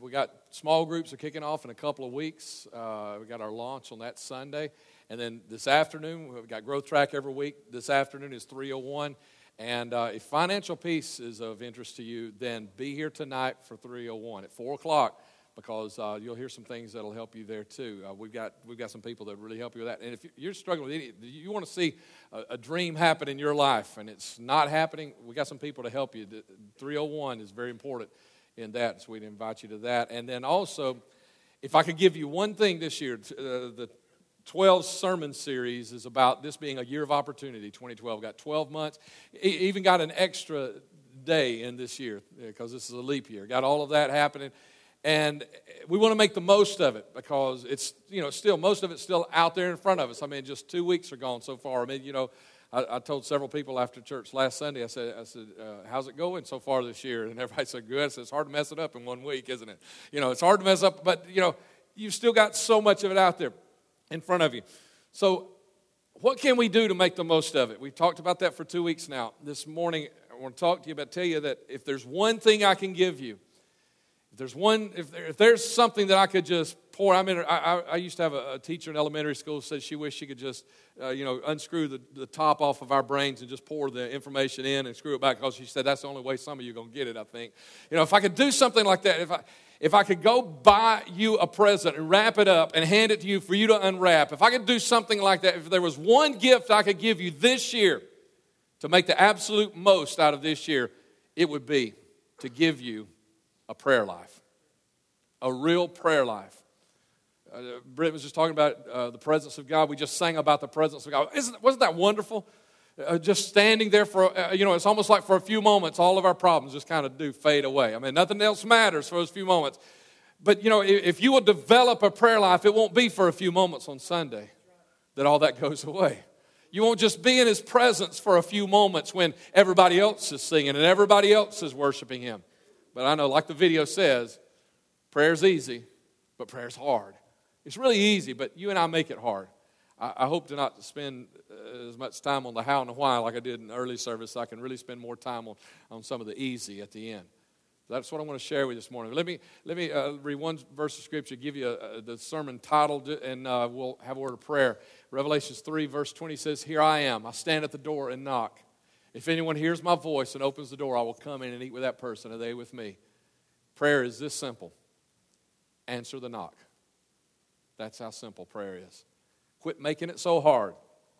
we got small groups are kicking off in a couple of weeks. Uh, we got our launch on that Sunday. And then this afternoon, we've got Growth Track every week. This afternoon is 301. And uh, if financial peace is of interest to you, then be here tonight for 301 at 4 o'clock because uh, you'll hear some things that'll help you there too. Uh, we've, got, we've got some people that really help you with that. And if you're struggling with any, you want to see a, a, dream happen in your life and it's not happening, we got some people to help you. 301 is very important in that, so we'd invite you to that. And then also, if I could give you one thing this year, uh, the 12 sermon series is about this being a year of opportunity 2012 got 12 months. Even got an extra day in this year because this is a leap year. Got all of that happening. And we want to make the most of it because it's you know still most of it's still out there in front of us. I mean just two weeks are gone so far. I mean you know i, I told several people after church last sunday i said i said uh, how's it going so far this year? And everybody said good. I said, it's hard to mess it up in one week isn't it? You know it's hard to mess up but you know you've still got so much of it out there in front of you. So what can we do to make the most of it? We've talked about that for two weeks now. This morning i want to talk to you about tell you that if there's one thing i can give you if there's one, if, there, if there's something that I could just pour, I mean, I, I, I used to have a, a, teacher in elementary school said she wished she could just, uh, you know, unscrew the, the top off of our brains and just pour the information in and screw it back because she said that's the only way some of you are going to get it, I think. You know, if I could do something like that, if I, if I could go buy you a present and wrap it up and hand it to you for you to unwrap, if I could do something like that, if there was one gift I could give you this year to make the absolute most out of this year, it would be to give you a prayer life, a real prayer life. Uh, Britt was just talking about uh, the presence of God. We just sang about the presence of God. Isn't, wasn't that wonderful? Uh, just standing there for, uh, you know, it's almost like for a few moments, all of our problems just kind of do fade away. I mean, nothing else matters for those few moments. But, you know, if, if you will develop a prayer life, it won't be for a few moments on Sunday that all that goes away. You won't just be in His presence for a few moments when everybody else is singing and everybody else is worshiping Him. But I know, like the video says, prayer's easy, but prayer's hard. It's really easy, but you and I make it hard. I, I hope to not spend uh, as much time on the how and the why like I did in the early service. So I can really spend more time on, on some of the easy at the end. That's what I want to share with you this morning. Let me, let me uh, read one verse of Scripture, give you a, the sermon titled, and uh, we'll have a word of prayer. Revelations 3, verse 20 says, Here I am. I stand at the door and knock. If anyone hears my voice and opens the door, I will come in and eat with that person, and they with me. Prayer is this simple answer the knock. That's how simple prayer is. Quit making it so hard.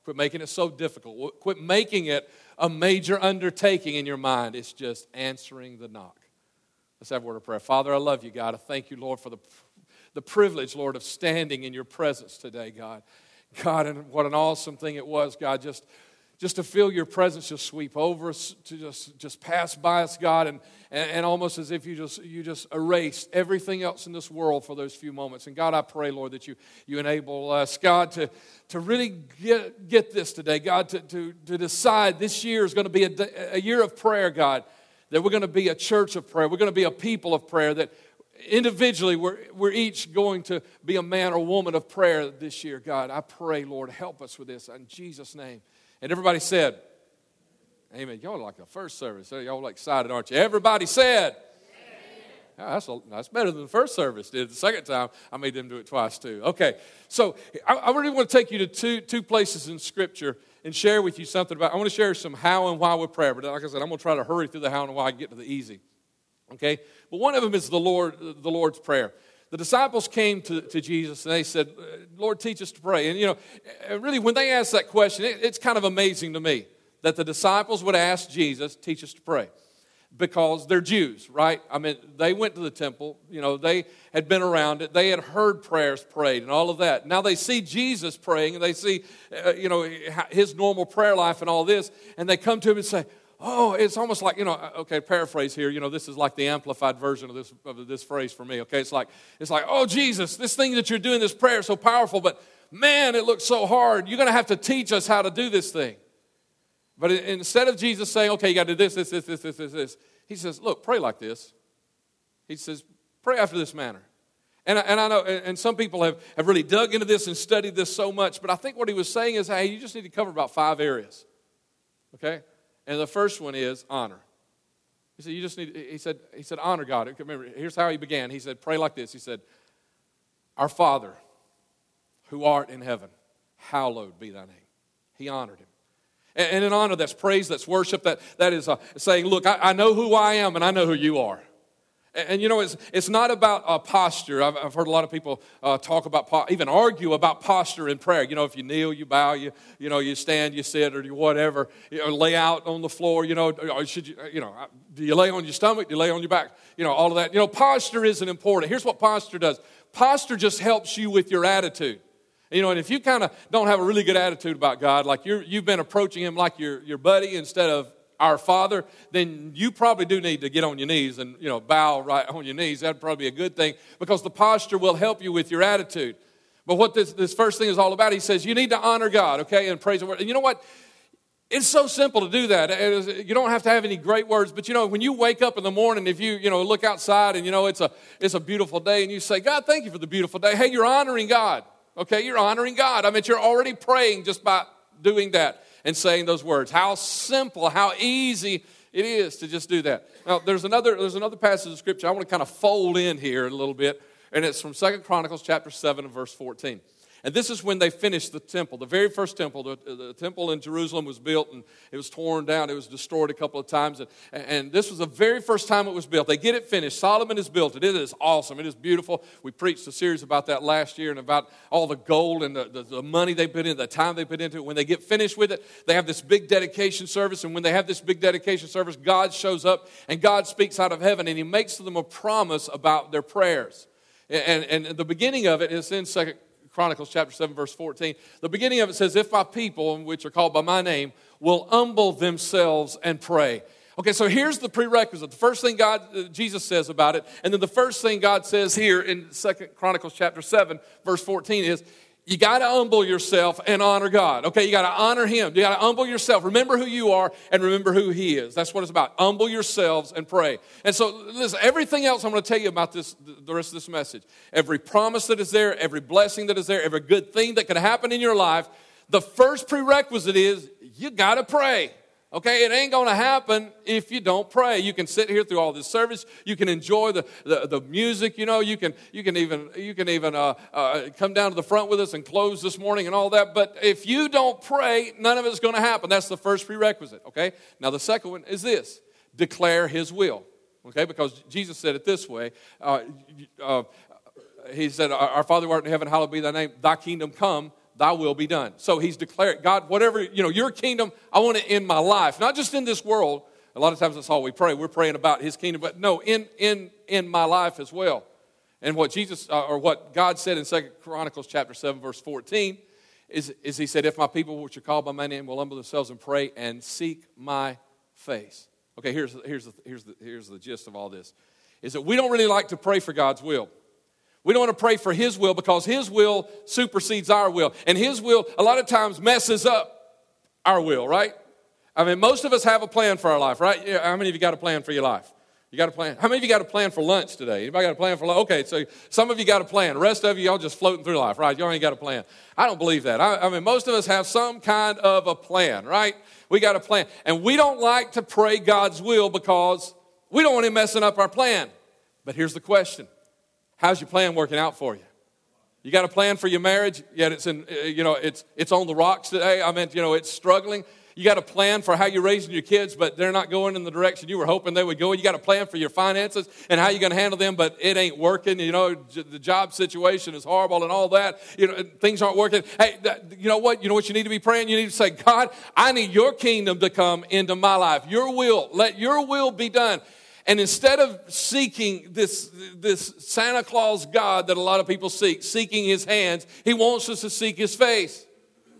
Quit making it so difficult. Quit making it a major undertaking in your mind. It's just answering the knock. Let's have a word of prayer. Father, I love you, God. I thank you, Lord, for the, the privilege, Lord, of standing in your presence today, God. God, and what an awesome thing it was, God, just just to feel your presence just sweep over us, to just, just pass by us, God, and, and, almost as if you just, you just erased everything else in this world for those few moments. And God, I pray, Lord, that you, you enable us, God, to, to really get, get this today, God, to, to, to decide this year is going to be a, a year of prayer, God, that we're going to be a church of prayer. We're going to be a people of prayer, that individually we're, we're each going to be a man or woman of prayer this year, God. I pray, Lord, help us with this in Jesus' name. And everybody said, Amen. Y'all like the first service. Y'all excited, aren't you? Everybody said, yeah, that's, a, that's better than the first service did. The second time, I made them do it twice too. Okay, so I, I really want to take you to two, two places in Scripture and share with you something about. I want to share some how and why with prayer, but like I said, I'm going to try to hurry through the how and why and get to the easy. Okay, but one of them is the Lord, the Lord's prayer the disciples came to, to Jesus and they said, Lord, teach us to pray. And, you know, really, when they asked that question, it, it's kind of amazing to me that the disciples would ask Jesus, teach us to pray. Because they're Jews, right? I mean, they went to the temple, you know, they had been around it, they had heard prayers prayed and all of that. Now they see Jesus praying and they see, uh, you know, his normal prayer life and all this, and they come to him and say, oh, it's almost like, you know, uh, okay, paraphrase here, you know, this is like the amplified version of this, of this phrase for me, okay? It's like, it's like, oh, Jesus, this thing that you're doing, this prayer is so powerful, but man, it looks so hard. You're going to have to teach us how to do this thing. But instead of Jesus saying, okay, you got to do this, this, this, this, this, this, this, he says, look, pray like this. He says, pray after this manner. And, and I know, and some people have, have really dug into this and studied this so much, but I think what he was saying is, hey, you just need to cover about five areas. Okay? And the first one is honor. He said, You just need, he said, he said, honor God. Remember, here's how he began. He said, Pray like this. He said, Our Father, who art in heaven, hallowed be thy name. He honored him. And in honor, that's praise, that's worship, that, that is uh, saying, Look, I, I know who I am and I know who you are. And, you know, it's, it's not about uh, posture. I've, I've, heard a lot of people uh, talk about, po- even argue about posture in prayer. You know, if you kneel, you bow, you, you know, you stand, you sit, or you whatever. You know, lay out on the floor, you know, should you, you know, do you lay on your stomach? Do you lay on your back? You know, all of that. You know, posture isn't important. Here's what posture does posture just helps you with your attitude. You know, and if you kind of don't have a really good attitude about God, like you you've been approaching Him like your, your buddy instead of our Father, then you probably do need to get on your knees and, you know, bow right on your knees. That'd probably be a good thing because the posture will help you with your attitude. But what this, this first thing is all about, he says, you need to honor God, okay, and praise the Word. And you know what? It's so simple to do that. You don't have to have any great words, but you know, when you wake up in the morning, if you, you know, look outside and you know it's a, it's a beautiful day and you say, God, thank you for the beautiful day. Hey, you're honoring God. Okay, you're honoring God. I mean, you're already praying just by doing that and saying those words. How simple, how easy it is to just do that. Now, there's another, there's another passage of scripture I want to kind of fold in here a little bit, and it's from Second Chronicles chapter 7 and verse 14. And this is when they finished the temple. The very first temple, the, the, temple in Jerusalem was built and it was torn down. It was destroyed a couple of times. And, and this was the very first time it was built. They get it finished. Solomon has built it. It is awesome. It is beautiful. We preached a series about that last year and about all the gold and the, the, the money they put in, the time they put into it. When they get finished with it, they have this big dedication service. And when they have this big dedication service, God shows up and God speaks out of heaven and he makes them a promise about their prayers. And, and, and the beginning of it is in Second Chronicles chapter 7, verse 14. The beginning of it says, If my people, which are called by my name, will humble themselves and pray. Okay, so here's the prerequisite. The first thing God, uh, Jesus says about it, and then the first thing God says here in Second Chronicles chapter 7, verse 14 is, you got to humble yourself and honor God. Okay, you got to honor Him. You got to humble yourself. Remember who you are and remember who He is. That's what it's about. Humble yourselves and pray. And so, listen, everything else I'm going to tell you about this, the rest of this message, every promise that is there, every blessing that is there, every good thing that could happen in your life, the first prerequisite is you got to pray. Okay, it ain't gonna happen if you don't pray. You can sit here through all this service. You can enjoy the, the, the music. You know, you can you can even you can even uh, uh, come down to the front with us and close this morning and all that. But if you don't pray, none of it's to happen. That's the first prerequisite. Okay. Now the second one is this: declare His will. Okay, because Jesus said it this way. Uh, uh he said, "Our Father who art in heaven, hallowed be Thy name. Thy kingdom come." Thy will be done. So he's declared, God, whatever, you know, your kingdom, I want it in my life, not just in this world. A lot of times that's all we pray. We're praying about his kingdom, but no, in, in, in my life as well. And what Jesus, uh, or what God said in Second Chronicles chapter 7, verse 14, is, is he said, if my people which are called by my name will humble themselves and pray and seek my face. Okay, here's, here's, the, here's, the, here's the gist of all this. Is that we don't really like to pray for God's will. We don't want to pray for His will because His will supersedes our will. And His will, a lot of times, messes up our will, right? I mean, most of us have a plan for our life, right? Yeah, how many of you got a plan for your life? You got a plan? How many of you got a plan for lunch today? Anybody got a plan for lunch? Okay, so some of you got a plan. The rest of you, y'all just floating through life, right? Y'all ain't got a plan. I don't believe that. I, I mean, most of us have some kind of a plan, right? We got a plan. And we don't like to pray God's will because we don't want Him messing up our plan. But here's the question How's your plan working out for you? You got a plan for your marriage, yet it's in, uh, you know, it's, it's on the rocks today. I mean, you know, it's struggling. You got a plan for how you're raising your kids, but they're not going in the direction you were hoping they would go. You got a plan for your finances and how you're going to handle them, but it ain't working. You know, the job situation is horrible and all that. You know, things aren't working. Hey, you know what? You know what you need to be praying? You need to say, God, I need your kingdom to come into my life. Your will, let your will be done. And instead of seeking this, this Santa Claus God that a lot of people seek, seeking his hands, he wants us to seek his face.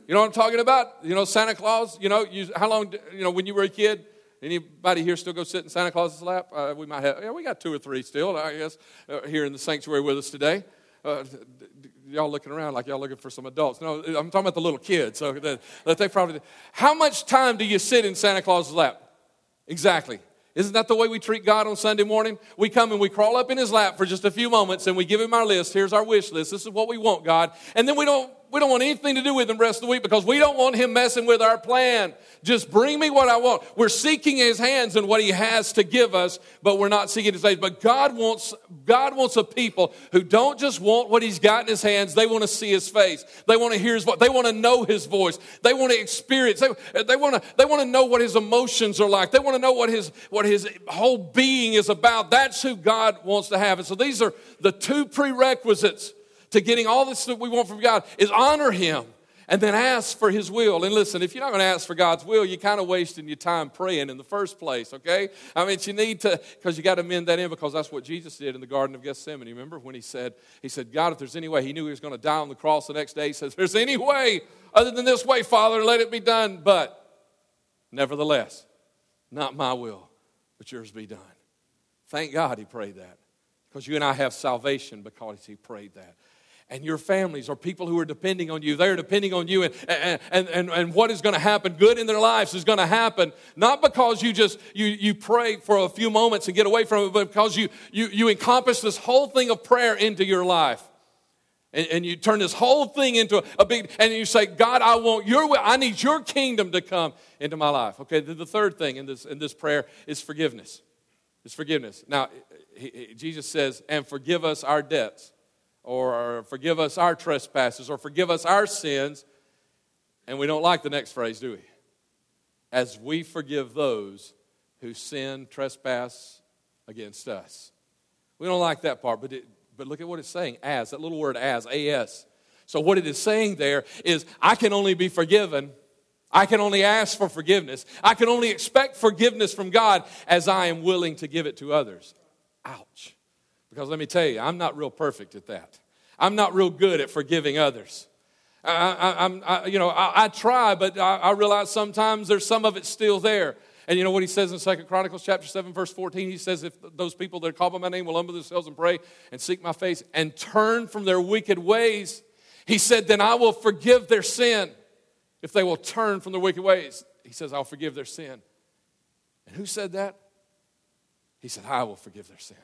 You know what I'm talking about? You know, Santa Claus, you know, you, how long, you know, when you were a kid, anybody here still go sit in Santa Claus's lap? Uh, we might have, yeah, we got two or three still, I guess, uh, here in the sanctuary with us today. Uh, y'all looking around like y'all looking for some adults. No, I'm talking about the little kids. So that, that they probably. How much time do you sit in Santa Claus's lap? Exactly. Isn't that the way we treat God on Sunday morning? We come and we crawl up in His lap for just a few moments and we give Him our list. Here's our wish list. This is what we want, God. And then we don't we don't want anything to do with him the rest of the week because we don't want him messing with our plan. Just bring me what I want. We're seeking his hands and what he has to give us, but we're not seeking his face. But God wants, God wants a people who don't just want what he's got in his hands. They want to see his face. They want to hear his voice. They want to know his voice. They want to experience. They, they want to, they want to know what his emotions are like. They want to know what his, what his whole being is about. That's who God wants to have. And so these are the two prerequisites to getting all this that we want from God is honor Him and then ask for His will. And listen, if you're not going to ask for God's will, you're kind of wasting your time praying in the first place, okay? I mean, you need to, because you got to mend that in because that's what Jesus did in the Garden of Gethsemane. Remember when He said, He said, God, if there's any way, He knew He was going to die on the cross the next day. He says, There's any way other than this way, Father, let it be done. But nevertheless, not my will, but yours be done. Thank God He prayed that because you and I have salvation because He prayed that and your families or people who are depending on you. They're depending on you, and, and, and, and what is going to happen good in their lives is going to happen, not because you just you, you pray for a few moments and get away from it, but because you, you, you encompass this whole thing of prayer into your life. And, and you turn this whole thing into a, a big, and you say, God, I want your will. I need your kingdom to come into my life. Okay, the, the third thing in this, in this prayer is forgiveness. It's forgiveness. Now, he, he, Jesus says, and forgive us our debts or forgive us our trespasses or forgive us our sins. And we don't like the next phrase, do we? As we forgive those who sin, trespass against us. We don't like that part, but, it, but look at what it's saying as, that little word as, as. So, what it is saying there is, I can only be forgiven. I can only ask for forgiveness. I can only expect forgiveness from God as I am willing to give it to others. Ouch. Because let me tell you, I'm not real perfect at that. I'm not real good at forgiving others. I, am you know, I, I try, but I, I, realize sometimes there's some of it still there. And you know what he says in Second Chronicles chapter 7, verse 14? He says, If those people that call by my name will humble themselves and pray and seek my face and turn from their wicked ways, he said, then I will forgive their sin. If they will turn from their wicked ways, he says, I'll forgive their sin. And who said that? He said, I will forgive their sin.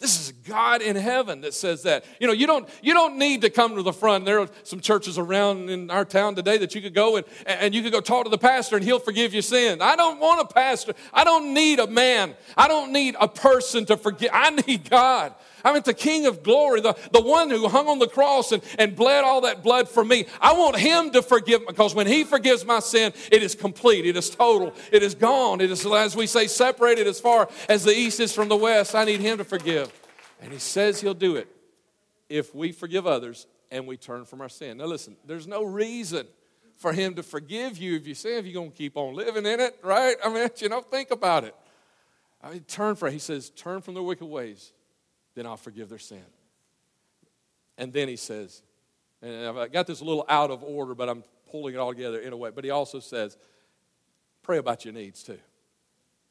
This is God in heaven that says that. You know, you don't, you don't need to come to the front. There are some churches around in our town today that you could go and, and you could go talk to the pastor and he'll forgive your sin. I don't want a pastor. I don't need a man. I don't need a person to forgive. I need God. I mean, the King of glory, the, the one who hung on the cross and, and bled all that blood for me. I want him to forgive because when he forgives my sin, it is complete, it is total, it is gone. It is, as we say, separated as far as the east is from the west. I need him to forgive. And he says he'll do it if we forgive others and we turn from our sin. Now, listen, there's no reason for him to forgive you if you sin, if you're going to keep on living in it, right? I mean, you know, think about it. I mean, turn from, he says, turn from the wicked ways then I'll forgive their sin. And then he says, and I've got this a little out of order, but I'm pulling it all together in a way. But he also says, pray about your needs too.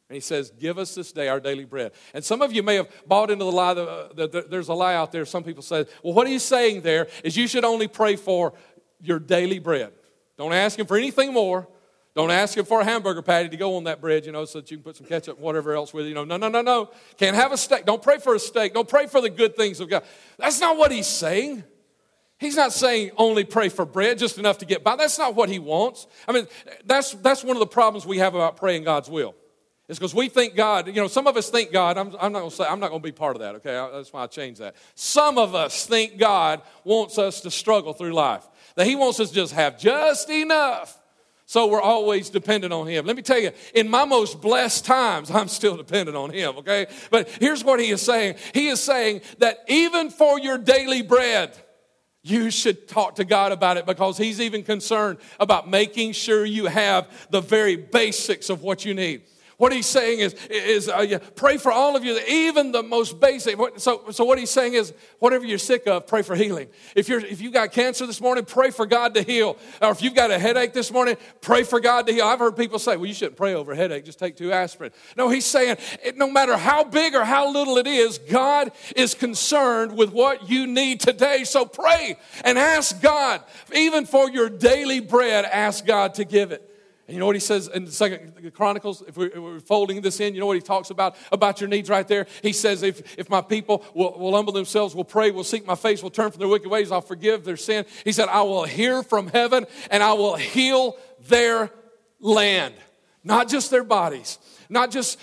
And he says, Give us this day our daily bread. And some of you may have bought into the lie that uh, there's a lie out there. Some people say, Well, what he's saying there is you should only pray for your daily bread. Don't ask him for anything more. Don't ask him for a hamburger patty to go on that bread, you know, so that you can put some ketchup and whatever else with it. You know, no, no, no, no. Can't have a steak. Don't pray for a steak. Don't pray for the good things of God. That's not what he's saying. He's not saying only pray for bread, just enough to get by. That's not what he wants. I mean, that's, that's one of the problems we have about praying God's will. It's because we think God, you know, some of us think God, I'm, I'm not going to say, I'm not going to be part of that, okay? That's why I changed that. Some of us think God wants us to struggle through life, that He wants us to just have just enough so we're always dependent on Him. Let me tell you, in my most blessed times, I'm still dependent on Him, okay? But here's what He is saying He is saying that even for your daily bread, you should talk to God about it because He's even concerned about making sure you have the very basics of what you need. What he's saying is, is uh, pray for all of you, even the most basic. So, so what he's saying is, whatever you're sick of, pray for healing. If you're if you got cancer this morning, pray for God to heal. Or if you've got a headache this morning, pray for God to heal. I've heard people say, well, you shouldn't pray over a headache, just take two aspirin. No, he's saying, no matter how big or how little it is, God is concerned with what you need today. So pray and ask God, even for your daily bread, ask God to give it. And you know what he says in the Second Chronicles? If we're, if we're, folding this in, you know what he talks about about your needs right there. He says, "If if my people will, will humble themselves, will pray, will seek my face, will turn from their wicked ways, I'll forgive their sin." He said, "I will hear from heaven and I will heal their land, not just their bodies." Not just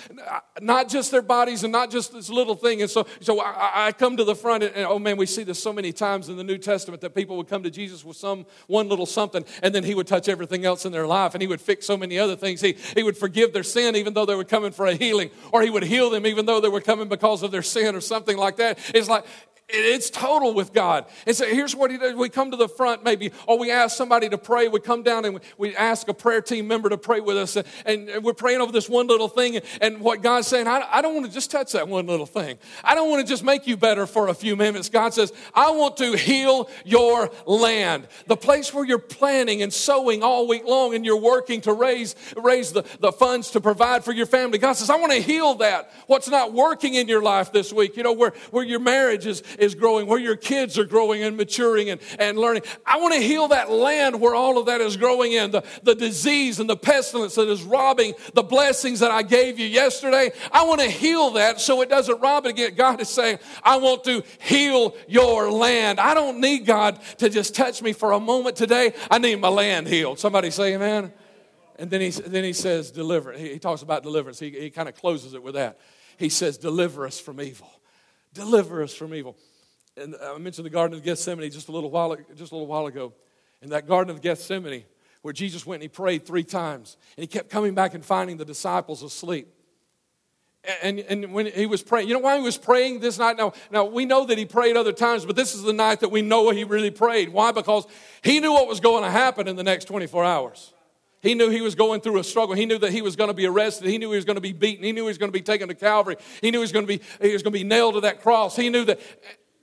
not just their bodies and not just this little thing. And so, so I, I come to the front, and, and, oh man, we see this so many times in the New Testament that people would come to Jesus with some one little something, and then He would touch everything else in their life, and He would fix so many other things. He He would forgive their sin even though they were coming for a healing, or He would heal them even though they were coming because of their sin, or something like that. It's like it's total with God. And so here's what he does. We come to the front maybe, or we ask somebody to pray. We come down and we ask a prayer team member to pray with us. And we're praying over this one little thing. And what God's saying, I don't want to just touch that one little thing. I don't want to just make you better for a few minutes. God says, I want to heal your land. The place where you're planning and sowing all week long and you're working to raise, raise the, the funds to provide for your family. God says, I want to heal that. What's not working in your life this week, you know, where, where your marriage is, is growing, where your kids are growing and maturing and, and learning. I want to heal that land where all of that is growing in, the, the disease and the pestilence that is robbing the blessings that I gave you yesterday. I want to heal that so it doesn't rob it again. God is saying, I want to heal your land. I don't need God to just touch me for a moment today. I need my land healed. Somebody say amen. And then he, then he says, deliver. He, he talks about deliverance. He, he kind of closes it with that. He says, deliver us from evil. Deliver us from evil and I mentioned the Garden of Gethsemane just a little while, just a little while ago. In that Garden of Gethsemane, where Jesus went and he prayed three times, and he kept coming back and finding the disciples asleep. And, and when he was praying, you know why he was praying this night? Now, now, we know that he prayed other times, but this is the night that we know he really prayed. Why? Because he knew what was going to happen in the next 24 hours. He knew he was going through a struggle. He knew that he was going to be arrested. He knew he was going to be beaten. He knew he was going to be taken to Calvary. He knew he was going to be, he was going to be nailed to that cross. He knew that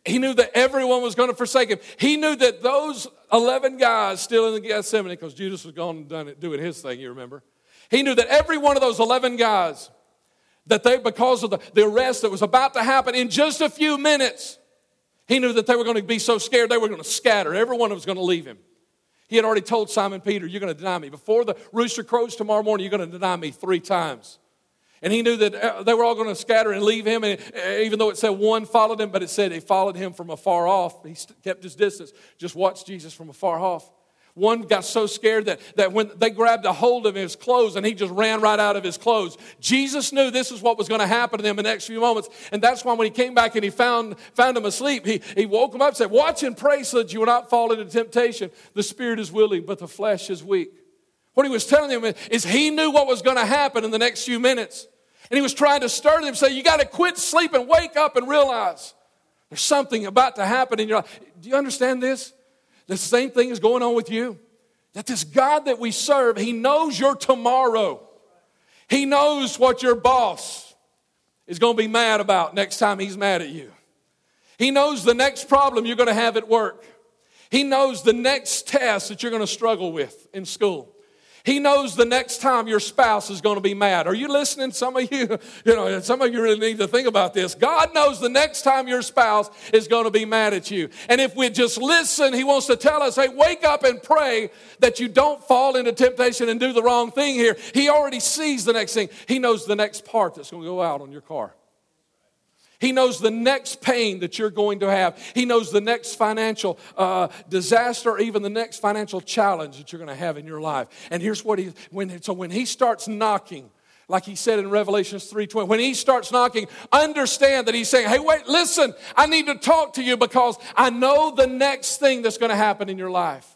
he knew that everyone was going to forsake him. He knew that those 11 guys still in the Gethsemane, because Judas was gone and done it, doing his thing, you remember. He knew that every one of those 11 guys, that they, because of the, the arrest that was about to happen in just a few minutes, he knew that they were going to be so scared they were going to scatter. Every one of them was going to leave him. He had already told Simon Peter, You're going to deny me. Before the rooster crows tomorrow morning, you're going to deny me three times. And he knew that uh, they were all going to scatter and leave him. And uh, even though it said one followed him, but it said he followed him from afar off. He kept his distance, just watched Jesus from afar off. One got so scared that, that when they grabbed a hold of his clothes and he just ran right out of his clothes. Jesus knew this is what was going to happen to them in the next few moments. And that's why when he came back and he found, found him asleep, he, he woke him up and said, Watch and pray so that you will not fall into temptation. The spirit is willing, but the flesh is weak. What he was telling them is he knew what was going to happen in the next few minutes. And he was trying to stir them, say, You got to quit sleeping, wake up and realize there's something about to happen in your life. Do you understand this? The same thing is going on with you. That this God that we serve, He knows your tomorrow. He knows what your boss is going to be mad about next time he's mad at you. He knows the next problem you're going to have at work. He knows the next test that you're going to struggle with in school. He knows the next time your spouse is going to be mad. Are you listening? Some of you, you know, some of you really need to think about this. God knows the next time your spouse is going to be mad at you. And if we just listen, He wants to tell us, hey, wake up and pray that you don't fall into temptation and do the wrong thing here. He already sees the next thing. He knows the next part that's going to go out on your car. He knows the next pain that you're going to have. He knows the next financial uh, disaster, or even the next financial challenge that you're going to have in your life. And here's what he, when, so when he starts knocking, like he said in Revelations 3:20. When he starts knocking, understand that he's saying, "Hey, wait, listen. I need to talk to you because I know the next thing that's going to happen in your life."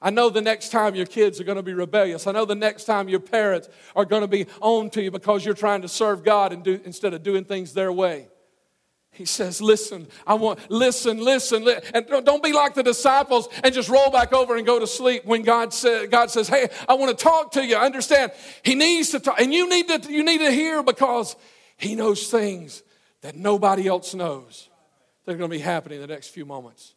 I know the next time your kids are going to be rebellious. I know the next time your parents are going to be on to you because you're trying to serve God and do, instead of doing things their way. He says, Listen, I want, listen, listen, li-. and don't be like the disciples and just roll back over and go to sleep when God, say, God says, Hey, I want to talk to you. Understand, He needs to talk, and you need to, you need to hear because He knows things that nobody else knows that are going to be happening in the next few moments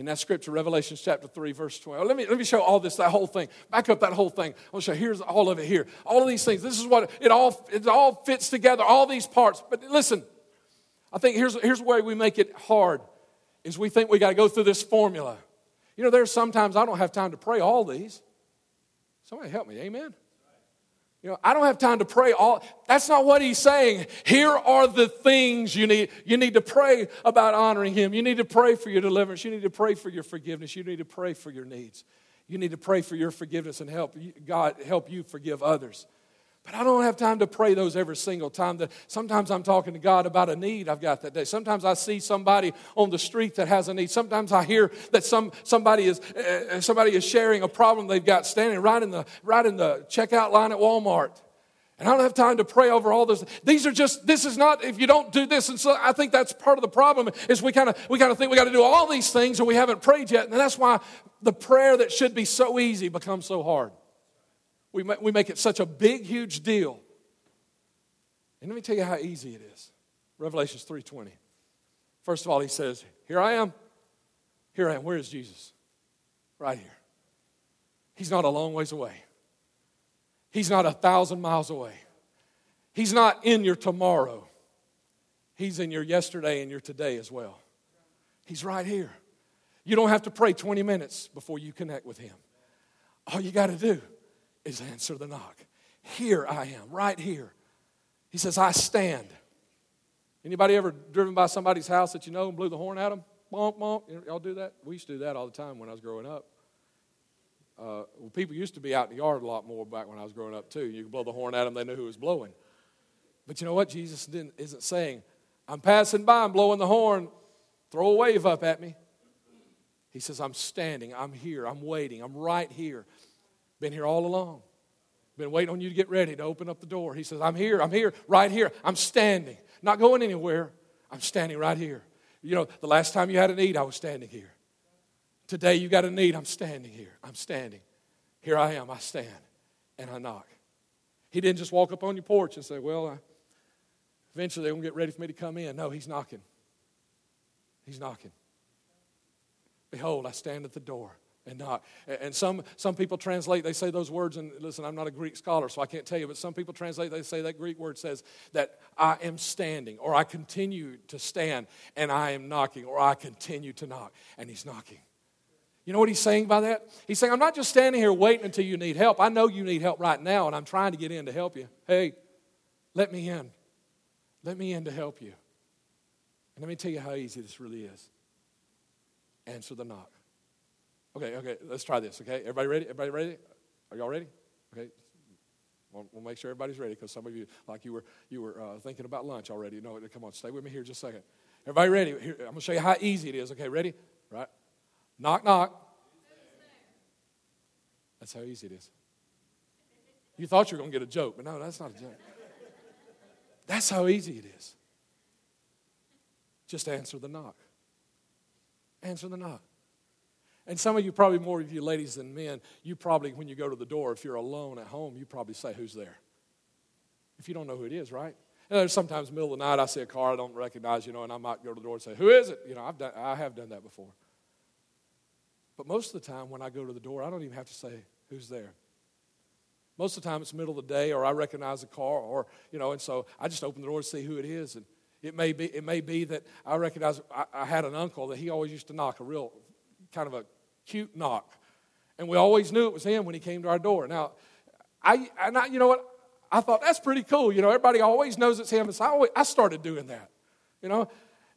in that scripture, Revelation chapter 3, verse 12. Let me, let me show all this, that whole thing. Back up that whole thing. I want to show here's all of it here. All of these things. This is what it all it all fits together, all these parts. But listen, I think here's, here's where we make it hard is we think we got to go through this formula. You know, there's sometimes I don't have time to pray all these. Somebody help me, amen? You know, I don't have time to pray all. That's not what he's saying. Here are the things you need. You need to pray about honoring him. You need to pray for your deliverance. You need to pray for your forgiveness. You need to pray for your needs. You need to pray for your forgiveness and help God help you forgive others. But I don't have time to pray those every single time. That sometimes I'm talking to God about a need I've got that day. Sometimes I see somebody on the street that has a need. Sometimes I hear that some somebody is uh, somebody is sharing a problem they've got standing right in the right in the checkout line at Walmart. And I don't have time to pray over all this. These are just, this is not, if you don't do this, and so I think that's part of the problem is we kind of we kind of think we got to do all these things and we haven't prayed yet. And that's why the prayer that should be so easy becomes so hard. We make, we make it such a big, huge deal. And let me tell you how easy it is. Revelations 3.20. First of all, he says, Here I am. Here I am. Where is Jesus? Right here. He's not a long ways away. He's not a thousand miles away. He's not in your tomorrow. He's in your yesterday and your today as well. He's right here. You don't have to pray 20 minutes before you connect with Him. All you got to do is answer the knock. Here I am, right here. He says, I stand. Anybody ever driven by somebody's house that you know and blew the horn at them? Bonk, bonk. Y'all do that? We used to do that all the time when I was growing up. Uh, well, people used to be out in the yard a lot more back when I was growing up, too. You could blow the horn at them, they knew who was blowing. But you know what? Jesus isn't saying, I'm passing by, I'm blowing the horn, throw a wave up at me. He says, I'm standing, I'm here, I'm waiting, I'm right here. Been here all along. Been waiting on you to get ready to open up the door. He says, I'm here, I'm here, right here. I'm standing. Not going anywhere. I'm standing right here. You know, the last time you had a need, I was standing here. Today you got a need, I'm standing here. I'm standing. Here I am, I stand, and I knock. He didn't just walk up on your porch and say, Well, I, eventually they're going to get ready for me to come in. No, he's knocking. He's knocking. Behold, I stand at the door and knock. And some, some people translate, they say those words, and listen, I'm not a Greek scholar, so I can't tell you, but some people translate, they say that Greek word says that I am standing, or I continue to stand, and I am knocking, or I continue to knock, and he's knocking. You know what he's saying by that? He's saying, I'm not just standing here waiting until you need help. I know you need help right now, and I'm trying to get in to help you. Hey, let me in. Let me in to help you. And let me tell you how easy this really is. Answer the knock. Okay, okay, let's try this, okay? Everybody ready? Everybody ready? Are y'all ready? Okay. We'll, we'll make sure everybody's ready because some of you, like you were, you were uh, thinking about lunch already. No, come on, stay with me here just a second. Everybody ready? Here, I'm going to show you how easy it is. Okay, ready? Right? Knock, knock. That's how easy it is. You thought you were going to get a joke, but no, that's not a joke. That's how easy it is. Just answer the knock. Answer the knock. And some of you, probably more of you ladies than men, you probably, when you go to the door, if you're alone at home, you probably say, Who's there? If you don't know who it is, right? And there's sometimes middle of the night, I see a car I don't recognize, you know, and I might go to the door and say, Who is it? You know, I've done, I have done that before. But most of the time, when I go to the door, I don't even have to say, Who's there? Most of the time, it's middle of the day, or I recognize a car, or, you know, and so I just open the door to see who it is. And it may be, it may be that I recognize, I, I had an uncle that he always used to knock a real kind of a cute knock. And we always knew it was him when he came to our door. Now, I, and I, you know what? I thought that's pretty cool. You know, everybody always knows it's him. So I, always, I started doing that. You know,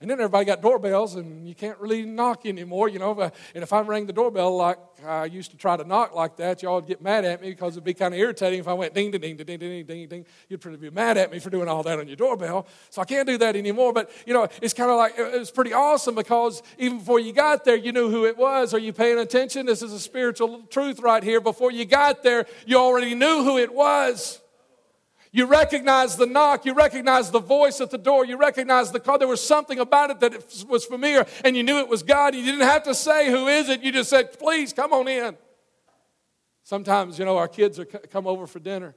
and then everybody got doorbells, and you can't really knock anymore, you know. And if I rang the doorbell like I used to try to knock like that, y'all would get mad at me because it'd be kind of irritating if I went ding, ding, ding, ding, ding, ding, ding, ding. You'd probably be mad at me for doing all that on your doorbell. So I can't do that anymore. But, you know, it's kind of like, it was pretty awesome because even before you got there, you knew who it was. Are you paying attention? This is a spiritual truth right here. Before you got there, you already knew who it was. You recognize the knock. You recognize the voice at the door. You recognize the call. There was something about it that it was familiar, and you knew it was God. You didn't have to say, Who is it? You just said, Please come on in. Sometimes, you know, our kids are come over for dinner.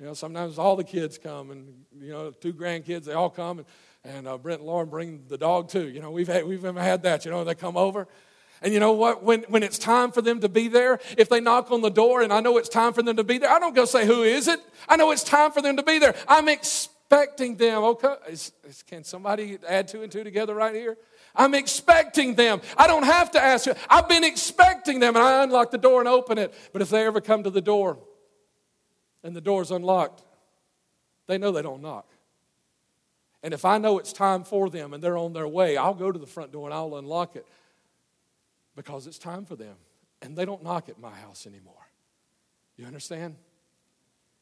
You know, sometimes all the kids come, and, you know, two grandkids, they all come, and, and uh, Brent and Lauren bring the dog too. You know, we've had, we've had that. You know, they come over, and you know what? When, when it's time for them to be there, if they knock on the door and I know it's time for them to be there, I don't go say, Who is it? I know it's time for them to be there. I'm expecting them. Okay, is, is, can somebody add two and two together right here? I'm expecting them. I don't have to ask you. I've been expecting them, and I unlock the door and open it. But if they ever come to the door and the door's unlocked, they know they don't knock. And if I know it's time for them and they're on their way, I'll go to the front door and I'll unlock it because it's time for them. And they don't knock at my house anymore. You understand?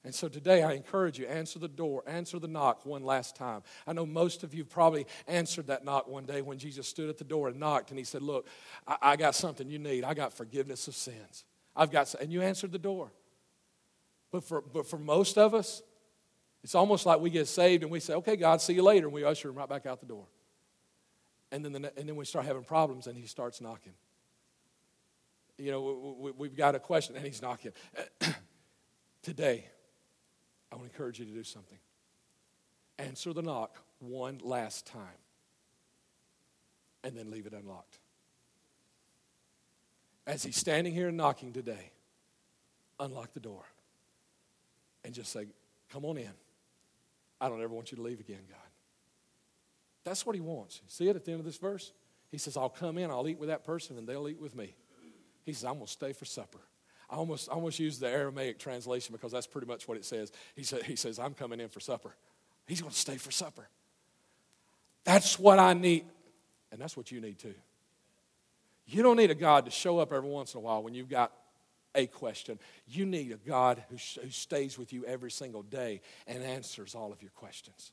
And so today I encourage you answer the door, answer the knock one last time. I know most of you probably answered that knock one day when Jesus stood at the door and knocked and he said, Look, I, I got something you need. I got forgiveness of sins. I've got, and you answered the door. But for, but for most of us, it's almost like we get saved and we say, Okay, God, see you later, and we usher him right back out the door. And then, the, and then we start having problems and he starts knocking. You know, we, we've got a question and he's knocking. Today, I want to encourage you to do something. Answer the knock one last time and then leave it unlocked. As he's standing here and knocking today, unlock the door and just say, Come on in. I don't ever want you to leave again, God. That's what he wants. See it at the end of this verse? He says, I'll come in, I'll eat with that person, and they'll eat with me. He says, I'm going to stay for supper. I almost, I almost use the Aramaic translation because that's pretty much what it says. He, said, he says, I'm coming in for supper. He's going to stay for supper. That's what I need. And that's what you need too. You don't need a God to show up every once in a while when you've got a question. You need a God who, who stays with you every single day and answers all of your questions.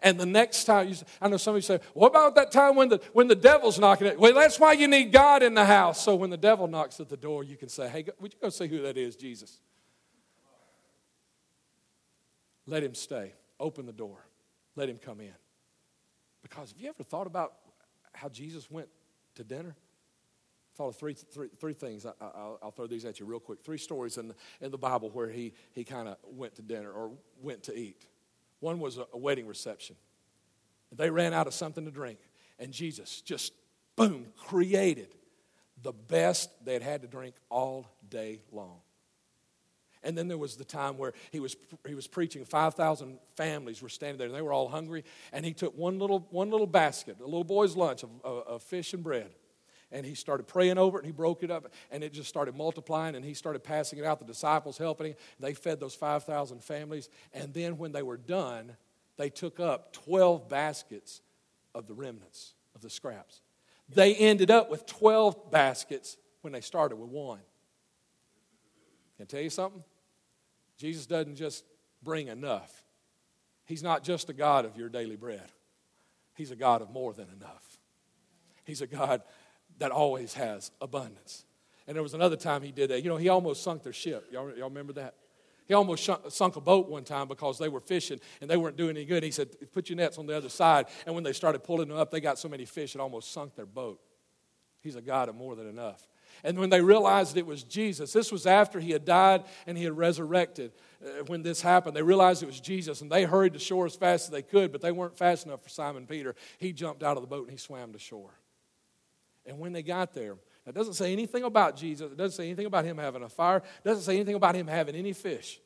And the next time, you, I know some of you say, what about that time when the, when the devil's knocking at Well, that's why you need God in the house. So when the devil knocks at the door, you can say, hey, would you go see who that is, Jesus? Let him stay. Open the door. Let him come in. Because have you ever thought about how Jesus went to dinner? Thought of three, three, three things. I, will throw these at you real quick. Three stories in in the Bible where he, he kind of went to dinner or went to eat. One was a, wedding reception. They ran out of something to drink, and Jesus just, boom, created the best they had had to drink all day long. And then there was the time where he was, he was preaching. 5,000 families were standing there, and they were all hungry. And he took one little, one little basket, a little boy's lunch of, of, of fish and bread and he started praying over it and he broke it up and it just started multiplying and he started passing it out the disciples helping him. They fed those 5000 families and then when they were done they took up 12 baskets of the remnants of the scraps. They ended up with 12 baskets when they started with one. Can i tell you something? Jesus doesn't just bring enough. He's not just a god of your daily bread. He's a god of more than enough. He's a god that always has abundance. And there was another time he did that. You know, he almost sunk their ship. Y'all, y'all remember that? He almost sunk a boat one time because they were fishing and they weren't doing any good. He said, Put your nets on the other side. And when they started pulling them up, they got so many fish it almost sunk their boat. He's a God of more than enough. And when they realized it was Jesus, this was after he had died and he had resurrected. Uh, when this happened, they realized it was Jesus and they hurried to shore as fast as they could, but they weren't fast enough for Simon Peter. He jumped out of the boat and he swam to shore. And when they got there, it doesn't say anything about Jesus. It doesn't say anything about him having a fire. It doesn't say anything about him having any fish.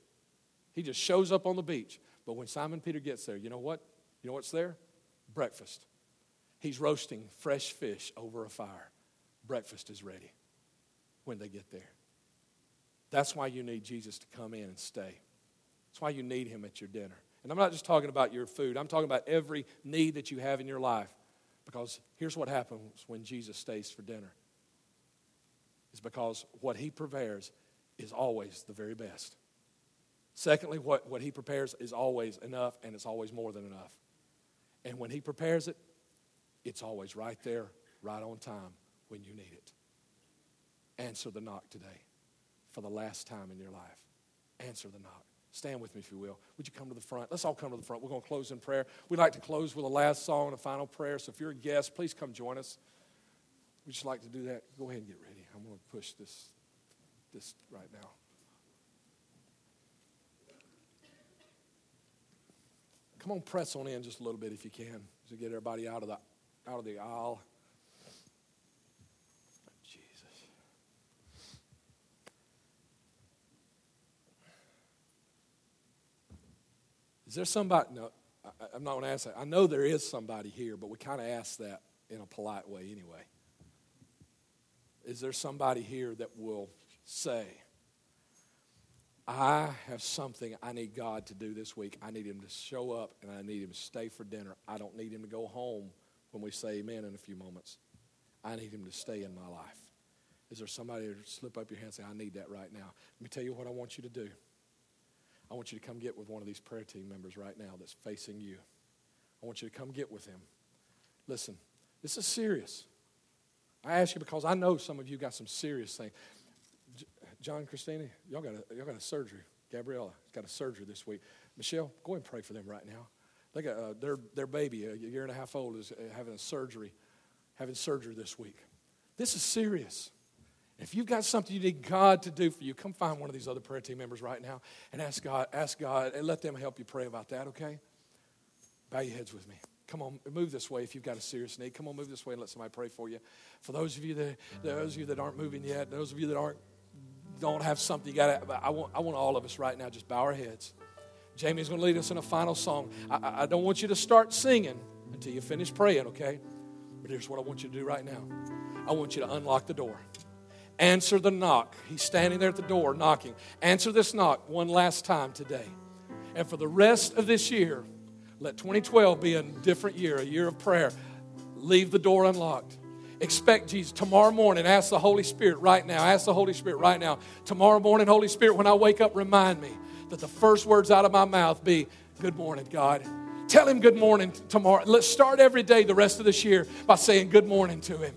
He just shows up on the beach. But when Simon Peter gets there, you know what? You know what's there? Breakfast. He's roasting fresh fish over a fire. Breakfast is ready when they get there. That's why you need Jesus to come in and stay. That's why you need him at your dinner. And I'm not just talking about your food, I'm talking about every need that you have in your life. Because here's what happens when Jesus stays for dinner. Is because what he prepares is always the very best. Secondly, what, what he prepares is always enough and it's always more than enough. And when he prepares it, it's always right there, right on time when you need it. Answer the knock today for the last time in your life. Answer the knock. Stand with me, if you will. Would you come to the front? Let's all come to the front. We're going to close in prayer. We'd like to close with a last song and a final prayer. So if you're a guest, please come join us. We'd just like to do that. Go ahead and get ready. I'm going to push this, this right now. Come on, press on in just a little bit if you can to get everybody out of the out of the aisle. Is there somebody? No, I, am not going to ask that. I know there is somebody here, but we kind of ask that in a polite way anyway. Is there somebody here that will say, I have something I need God to do this week. I need Him to show up and I need Him to stay for dinner. I don't need Him to go home when we say amen in a few moments. I need Him to stay in my life. Is there somebody to slip up your hand and say, I need that right now? Let me tell you what I want you to do. I want you to come get with one of these prayer team members right now that's facing you. I want you to come get with him. Listen, this is serious. I ask you because I know some of you got some serious things. John, Christina, y'all got a, y'all got a surgery. Gabriella got a surgery this week. Michelle, go and pray for them right now. They got uh, their their baby, a year and a half old, is uh, having a surgery, having surgery this week. This is serious. If you've got something you need God to do for you, come find one of these other prayer team members right now and ask God, ask God, and let them help you pray about that, okay? Bow your heads with me. Come on, move this way if you've got a serious need. Come on, move this way and let somebody pray for you. For those of you that those of you that aren't moving yet, those of you that aren't don't have something. You got I want, I want all of us right now just bow our heads. Jamie's going to lead us in a final song. I, I don't want you to start singing until you finish praying, okay? But here's what I want you to do right now I want you to unlock the door. Answer the knock. He's standing there at the door knocking. Answer this knock one last time today. And for the rest of this year, let 2012 be a different year, a year of prayer. Leave the door unlocked. Expect Jesus. Tomorrow morning, ask the Holy Spirit right now. Ask the Holy Spirit right now. Tomorrow morning, Holy Spirit, when I wake up, remind me that the first words out of my mouth be, Good morning, God. Tell him good morning tomorrow. Let's start every day the rest of this year by saying good morning to him.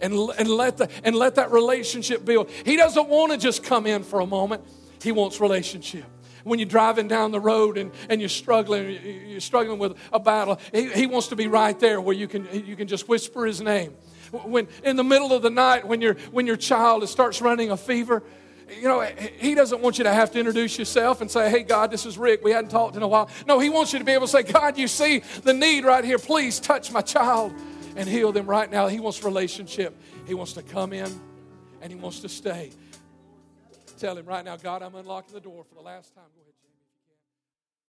And, and, let the, and let that relationship build. He doesn't want to just come in for a moment, he wants relationship when you're driving down the road and, and you're struggling, you're struggling with a battle. He, he wants to be right there where you can, you can just whisper his name. When in the middle of the night, when, you when your child starts running a fever, you know, he doesn't want you to have to introduce yourself and say, Hey, God, this is Rick. We hadn't talked in a while. No, he wants you to be able to say, God, you see the need right here. Please touch my child and heal them right now. He wants relationship. He wants to come in and he wants to stay. Tell him right now, God, I'm unlocking the door for the last time.